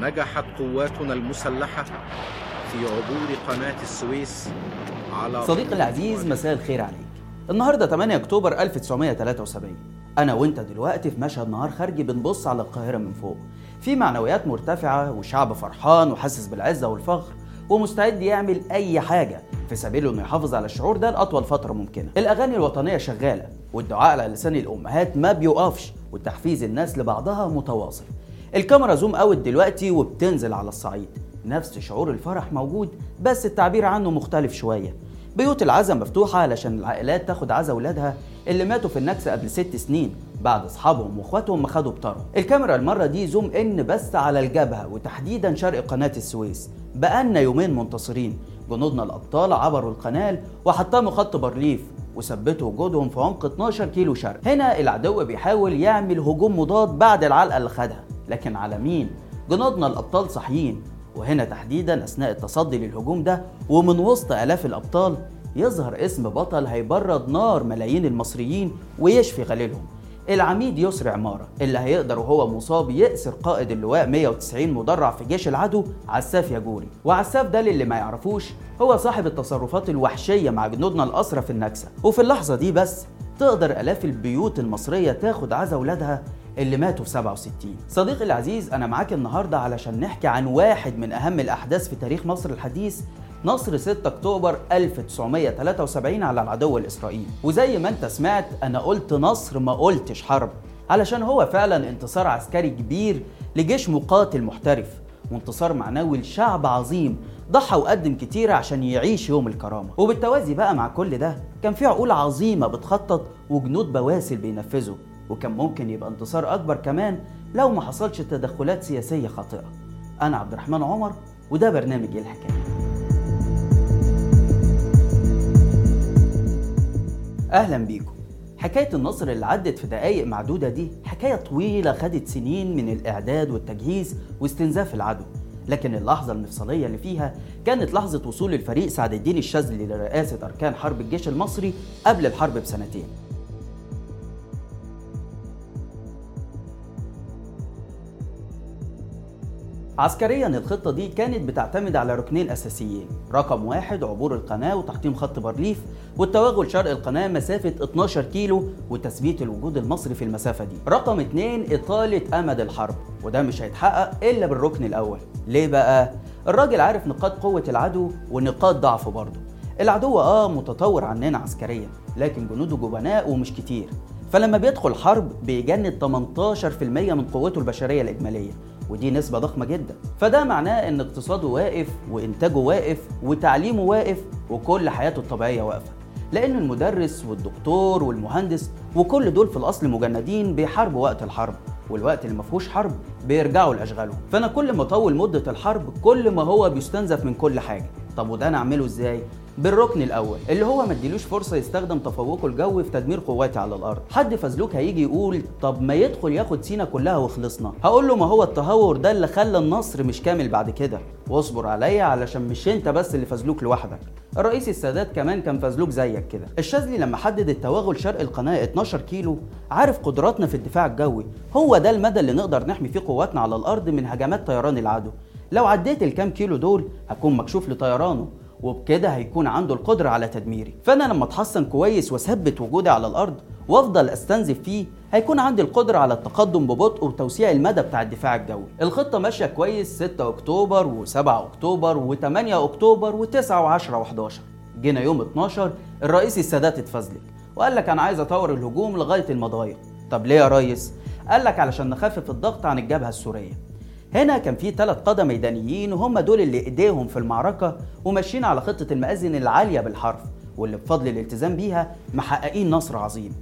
نجحت قواتنا المسلحة في عبور قناة السويس على صديقي العزيز مساء الخير عليك. النهارده 8 أكتوبر 1973 أنا وأنت دلوقتي في مشهد نهار خارجي بنبص على القاهرة من فوق. في معنويات مرتفعة وشعب فرحان وحاسس بالعزة والفخر ومستعد يعمل أي حاجة في سبيل إنه يحافظ على الشعور ده لأطول فترة ممكنة. الأغاني الوطنية شغالة والدعاء على لسان الأمهات ما بيوقفش وتحفيز الناس لبعضها متواصل. الكاميرا zoom out دلوقتي وبتنزل على الصعيد. نفس شعور الفرح موجود بس التعبير عنه مختلف شوية. بيوت العزا مفتوحة علشان العائلات تاخد عزا ولادها اللي ماتوا في النكسة قبل ست سنين. بعد أصحابهم وإخواتهم ما خدوا بتارهم الكاميرا المرة دي zoom in بس على الجبهة وتحديدا شرق قناة السويس. بقالنا يومين منتصرين. جنودنا الأبطال عبروا القناة وحطموا خط بارليف وثبتوا وجودهم في عمق 12 كيلو شرق. هنا العدو بيحاول يعمل هجوم مضاد بعد العلقة اللي خدها. لكن على مين؟ جنودنا الأبطال صاحيين. وهنا تحديدا أثناء التصدي للهجوم ده ومن وسط آلاف الأبطال يظهر اسم بطل هيبرد نار ملايين المصريين ويشفي غليلهم. العميد يسري عمارة اللي هيقدر وهو مصاب يأسر قائد اللواء 190 مدرع في جيش العدو عساف ياجوري. وعساف ده للي ما يعرفوش هو صاحب التصرفات الوحشية مع جنودنا الأسرى في النكسة. وفي اللحظة دي بس تقدر آلاف البيوت المصرية تاخد عزا ولادها اللي ماتوا في 67 صديقي العزيز أنا معاك النهاردة علشان نحكي عن واحد من أهم الأحداث في تاريخ مصر الحديث نصر 6 أكتوبر 1973 على العدو الإسرائيلي. وزي ما أنت سمعت أنا قلت نصر ما قلتش حرب. علشان هو فعلا انتصار عسكري كبير لجيش مقاتل محترف وانتصار معنوي لشعب عظيم ضحى وقدم كتير عشان يعيش يوم الكرامة. وبالتوازي بقى مع كل ده كان في عقول عظيمة بتخطط وجنود بواسل بينفذوا. وكان ممكن يبقى انتصار أكبر كمان لو ما حصلش تدخلات سياسية خاطئة. أنا عبد الرحمن عمر وده برنامج الحكاية. أهلا بيكم. حكاية النصر اللي عدت في دقايق معدودة دي حكاية طويلة خدت سنين من الإعداد والتجهيز واستنزاف العدو. لكن اللحظة المفصلية اللي فيها كانت لحظة وصول الفريق سعد الدين الشاذلي لرئاسة أركان حرب الجيش المصري قبل الحرب بسنتين. عسكريا الخطة دي كانت بتعتمد على ركنين أساسيين رقم واحد عبور القناة وتحطيم خط بارليف والتوغل شرق القناة مسافة 12 كيلو وتثبيت الوجود المصري في المسافة دي. رقم اتنين إطالة أمد الحرب وده مش هيتحقق إلا بالركن الأول. ليه بقى؟ الراجل عارف نقاط قوة العدو ونقاط ضعفه برضه. العدو آه متطور عننا عسكريا لكن جنوده جبناء ومش كتير. فلما بيدخل حرب بيجند 18% من قوته البشرية الإجمالية. ودي نسبة ضخمة جدا. فده معناه إن اقتصاده واقف وإنتاجه واقف وتعليمه واقف وكل حياته الطبيعية واقفة. لأن المدرس والدكتور والمهندس وكل دول في الأصل مجندين بيحاربوا وقت الحرب والوقت اللي ما فيهوش حرب بيرجعوا لأشغالهم. فأنا كل ما أطول مدة الحرب كل ما هو بيستنزف من كل حاجة. طب وده نعمله إزاي؟ بالركن الأول اللي هو ما اديلوش فرصة يستخدم تفوقه الجوي في تدمير قواتي على الأرض. حد فزلوك هيجي يقول طب ما يدخل ياخد سينا كلها وخلصنا. هقول له ما هو التهور ده اللي خلى النصر مش كامل بعد كده. واصبر عليا علشان مش انت بس اللي فزلوك لوحدك. الرئيس السادات كمان كان فزلوك زيك كده. الشاذلي لما حدد التوغل شرق القناة 12 كيلو عارف قدراتنا في الدفاع الجوي. هو ده المدى اللي نقدر نحمي فيه قواتنا على الأرض من هجمات طيران العدو. لو عديت الكام كيلو دول هكون مكشوف لطيرانه. وبكده هيكون عنده القدرة على تدميري. فأنا لما أتحصن كويس وأثبت وجودي على الأرض وأفضل أستنزف فيه هيكون عندي القدرة على التقدم ببطء وتوسيع المدى بتاع الدفاع الجوي. الخطة ماشية كويس 6 أكتوبر و7 أكتوبر و8 أكتوبر و9 و10 و11 جينا يوم 12 الرئيس السادات اتفزلك وقال لك أنا عايز أطور الهجوم لغاية المضايق. طب ليه يا ريس؟ قال لك علشان نخفف الضغط عن الجبهة السورية. هنا كان في ثلاث قادة ميدانيين وهم دول اللي إيديهم في المعركة وماشيين على خطة المآذن العالية بالحرف واللي بفضل الالتزام بيها محققين نصر عظيم.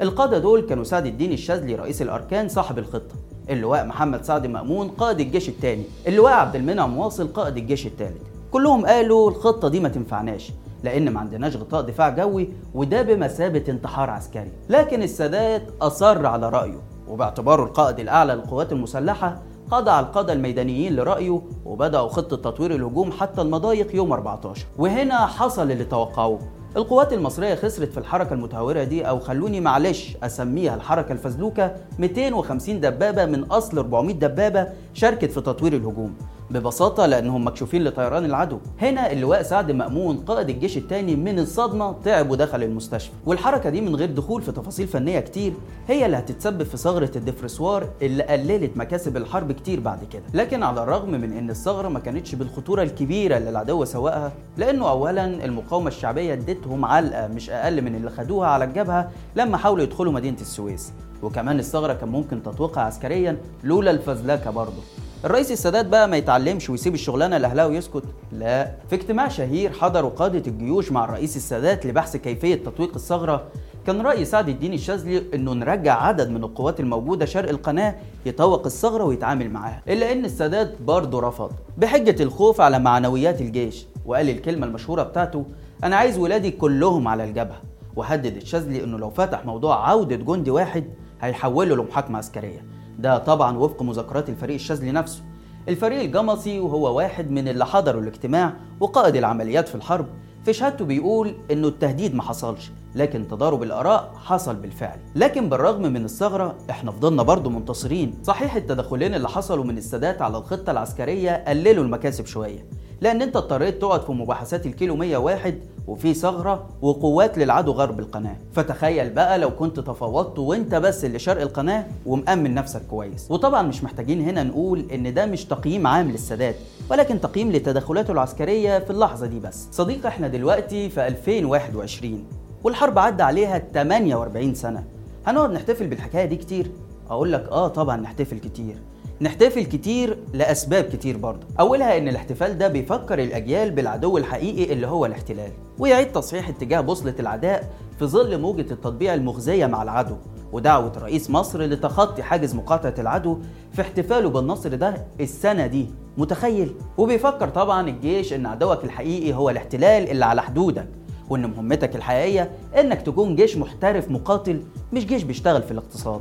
القادة دول كانوا سعد الدين الشاذلي رئيس الأركان صاحب الخطة، اللواء محمد سعد مأمون قائد الجيش الثاني، اللواء عبد المنعم واصل قائد الجيش الثالث. كلهم قالوا الخطة دي ما تنفعناش لأن ما عندناش غطاء دفاع جوي وده بمثابة انتحار عسكري، لكن السادات أصر على رأيه وباعتباره القائد الأعلى للقوات المسلحة خضع القادة الميدانيين لرأيه وبدأوا خطة تطوير الهجوم حتى المضايق يوم 14 وهنا حصل اللي توقعوه. القوات المصرية خسرت في الحركة المتهورة دي أو خلوني معلش أسميها الحركة الفزلوكة 250 دبابة من أصل 400 دبابة شاركت في تطوير الهجوم. ببساطة لأنهم مكشوفين لطيران العدو. هنا اللواء سعد مأمون قائد الجيش الثاني من الصدمة تعب ودخل المستشفى. والحركة دي من غير دخول في تفاصيل فنية كتير. هي اللي هتتسبب في ثغرة الدفرسوار اللي قللت مكاسب الحرب كتير بعد كده. لكن على الرغم من إن الثغرة ما كانتش بالخطورة الكبيرة اللي العدو سواقها لأنه أولا المقاومة الشعبية ادتهم علقة مش أقل من اللي خدوها على الجبهة لما حاولوا يدخلوا مدينة السويس. وكمان الثغرة كان ممكن تتوقع عسكريا لولا الفزلكة برضه. الرئيس السادات بقى ما يتعلمش ويسيب الشغلانة لأهلها ويسكت. لا. في اجتماع شهير حضروا قادة الجيوش مع الرئيس السادات لبحث كيفية تطويق الثغرة. كان رأي سعد الدين الشاذلي إنه نرجع عدد من القوات الموجودة شرق القناة يطوق الثغرة ويتعامل معاها. إلا إن السادات برضه رفض. بحجة الخوف على معنويات الجيش. وقال الكلمة المشهورة بتاعته أنا عايز ولادي كلهم على الجبهة. وهدد الشاذلي إنه لو فتح موضوع عودة جندي واحد هيحوله لمحاكمة عسكرية. ده طبعا وفق مذكرات الفريق الشاذلي نفسه. الفريق الجمصي وهو واحد من اللي حضروا الاجتماع وقائد العمليات في الحرب. في شهادته بيقول إنه التهديد ما حصلش لكن تضارب الآراء حصل بالفعل. لكن بالرغم من الثغرة إحنا فضلنا برضه منتصرين. صحيح التدخلين اللي حصلوا من السادات على الخطة العسكرية قللوا المكاسب شوية. لأن أنت اضطريت تقعد في مباحثات الكيلو 101 وفي ثغرة وقوات للعدو غرب القناة. فتخيل بقى لو كنت تفاوضت وأنت بس اللي شرق القناة ومأمن نفسك كويس. وطبعا مش محتاجين هنا نقول إن ده مش تقييم عام للسادات ولكن تقييم لتدخلاته العسكرية في اللحظة دي بس. صديقي إحنا دلوقتي في 2021 والحرب عدى عليها 48 سنة. هنقعد نحتفل بالحكاية دي كتير؟ أقول لك آه طبعا نحتفل كتير. نحتفل كتير لأسباب كتير برضه. أولها إن الاحتفال ده بيفكر الأجيال بالعدو الحقيقي اللي هو الاحتلال ويعيد تصحيح اتجاه بوصلة العداء في ظل موجة التطبيع المخزية مع العدو ودعوة رئيس مصر لتخطي حاجز مقاطعة العدو في احتفاله بالنصر ده السنة دي. متخيل؟ وبيفكر طبعا الجيش إن عدوك الحقيقي هو الاحتلال اللي على حدودك وإن مهمتك الحقيقية إنك تكون جيش محترف مقاتل مش جيش بيشتغل في الاقتصاد.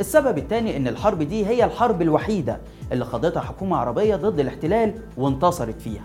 السبب الثاني إن الحرب دي هي الحرب الوحيدة اللي خاضتها حكومة عربية ضد الاحتلال وانتصرت فيها.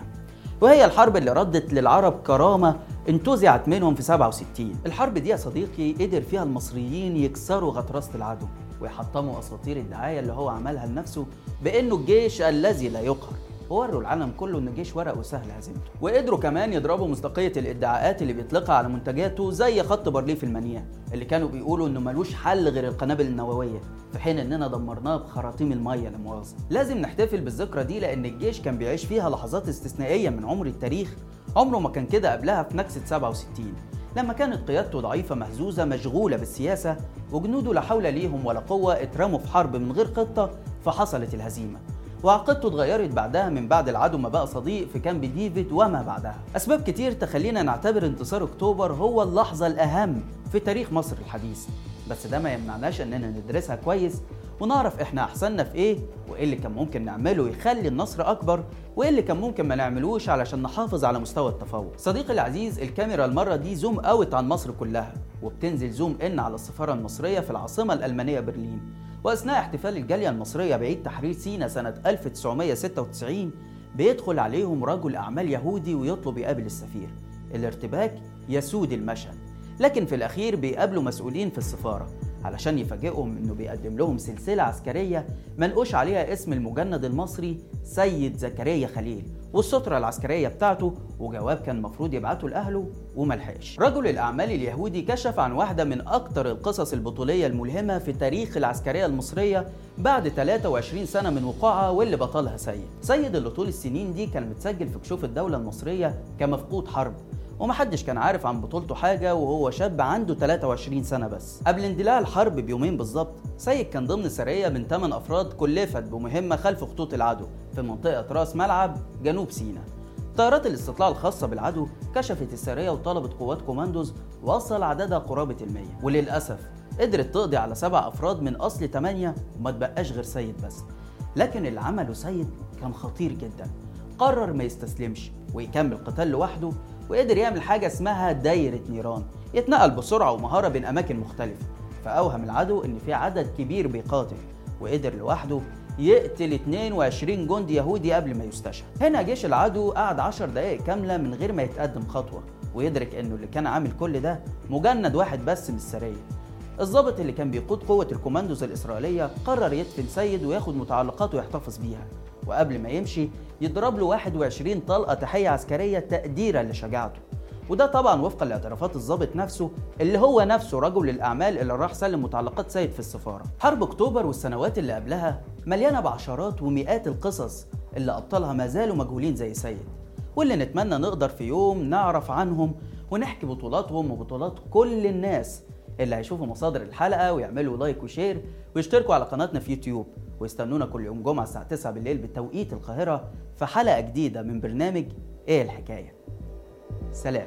وهي الحرب اللي ردت للعرب كرامة انتزعت منهم في 67 الحرب دي يا صديقي قدر فيها المصريين يكسروا غطرسة العدو ويحطموا أساطير الدعاية اللي هو عملها لنفسه بإنه الجيش الذي لا يقهر. ووروا العالم كله إن الجيش ورق وسهل هزيمته وقدروا كمان يضربوا مصداقية الادعاءات اللي بيطلقها على منتجاته زي خط بارليف المنيع اللي كانوا بيقولوا إنه ملوش حل غير القنابل النووية في حين إننا دمرناه بخراطيم المية لا مؤاخذه لازم نحتفل بالذكرى دي لأن الجيش كان بيعيش فيها لحظات استثنائية من عمر التاريخ عمره ما كان كده قبلها في نكسة 67 لما كانت قيادته ضعيفة مهزوزة مشغولة بالسياسة وجنوده لا حول ليهم ولا قوة اترموا في حرب من غير خطة فحصلت الهزيمة. وعقيدته اتغيرت بعدها من بعد العدو ما بقى صديق في كامب ديفيد وما بعدها. أسباب كتير تخلينا نعتبر انتصار أكتوبر هو اللحظة الأهم في تاريخ مصر الحديث. بس ده ما يمنعناش إننا ندرسها كويس ونعرف إحنا أحسننا في إيه وإيه اللي كان ممكن نعمله يخلي النصر أكبر وإيه اللي كان ممكن ما نعملوش علشان نحافظ على مستوى التفوق. صديقي العزيز الكاميرا المرة دي zoom out عن مصر كلها وبتنزل zoom in على السفارة المصرية في العاصمة الألمانية برلين. وأثناء احتفال الجالية المصرية بعيد تحرير سينا سنة 1996 بيدخل عليهم رجل أعمال يهودي ويطلب يقابل السفير. الارتباك يسود المشهد لكن في الأخير بيقابلوا مسؤولين في السفارة. علشان يفاجئهم إنه بيقدم لهم سلسلة عسكرية منقوش عليها اسم المجند المصري سيد زكريا خليل والسترة العسكرية بتاعته وجواب كان المفروض يبعته لأهله وملحقش. رجل الأعمال اليهودي كشف عن واحدة من أكتر القصص البطولية الملهمة في تاريخ العسكرية المصرية بعد 23 سنة من وقوعها واللي بطلها سيد. سيد اللي طول السنين دي كان متسجل في كشوف الدولة المصرية كمفقود حرب. ومحدش كان عارف عن بطولته حاجة وهو شاب عنده 23 سنة بس. قبل اندلاع الحرب بيومين بالظبط سيد كان ضمن سرية من 8 أفراد كلفت بمهمة خلف خطوط العدو في منطقة راس ملعب جنوب سيناء. طيارات الاستطلاع الخاصة بالعدو كشفت السرية وطلبت قوات كوماندوز وصل عددها قرابة المية. وللأسف قدرت تقضي على سبع أفراد من أصل 8 وما تبقاش غير سيد بس. لكن اللي عمله سيد كان خطير جدا. قرر ما يستسلمش ويكمل قتال لوحده وقدر يعمل حاجة اسمها دايرة نيران يتنقل بسرعة ومهارة بين أماكن مختلفة فأوهم العدو إن في عدد كبير بيقاتل وقدر لوحده يقتل 22 جندي يهودي قبل ما يستشهد. هنا جيش العدو قعد 10 دقائق كاملة من غير ما يتقدم خطوة ويدرك إنه اللي كان عامل كل ده مجند واحد بس من السرية. الضابط اللي كان بيقود قوة الكوماندوز الإسرائيلية قرر يدفن سيد وياخد متعلقاته ويحتفظ بيها وقبل ما يمشي يضرب له 21 طلقة تحية عسكرية تقديرا لشجاعته وده طبعا وفقا لاعترافات الضابط نفسه اللي هو نفسه رجل الأعمال اللي راح سلم متعلقات سيد في السفارة. حرب أكتوبر والسنوات اللي قبلها مليانة بعشرات ومئات القصص اللي أبطالها ما زالوا مجهولين زي سيد. واللي نتمنى نقدر في يوم نعرف عنهم ونحكي بطولاتهم وبطولات كل الناس اللي هيشوفوا مصادر الحلقة ويعملوا like و share ويشتركوا على قناتنا في يوتيوب ويستنونا كل يوم جمعة الساعة 9 بالليل بتوقيت القاهرة في حلقة جديدة من برنامج إيه الحكاية. سلام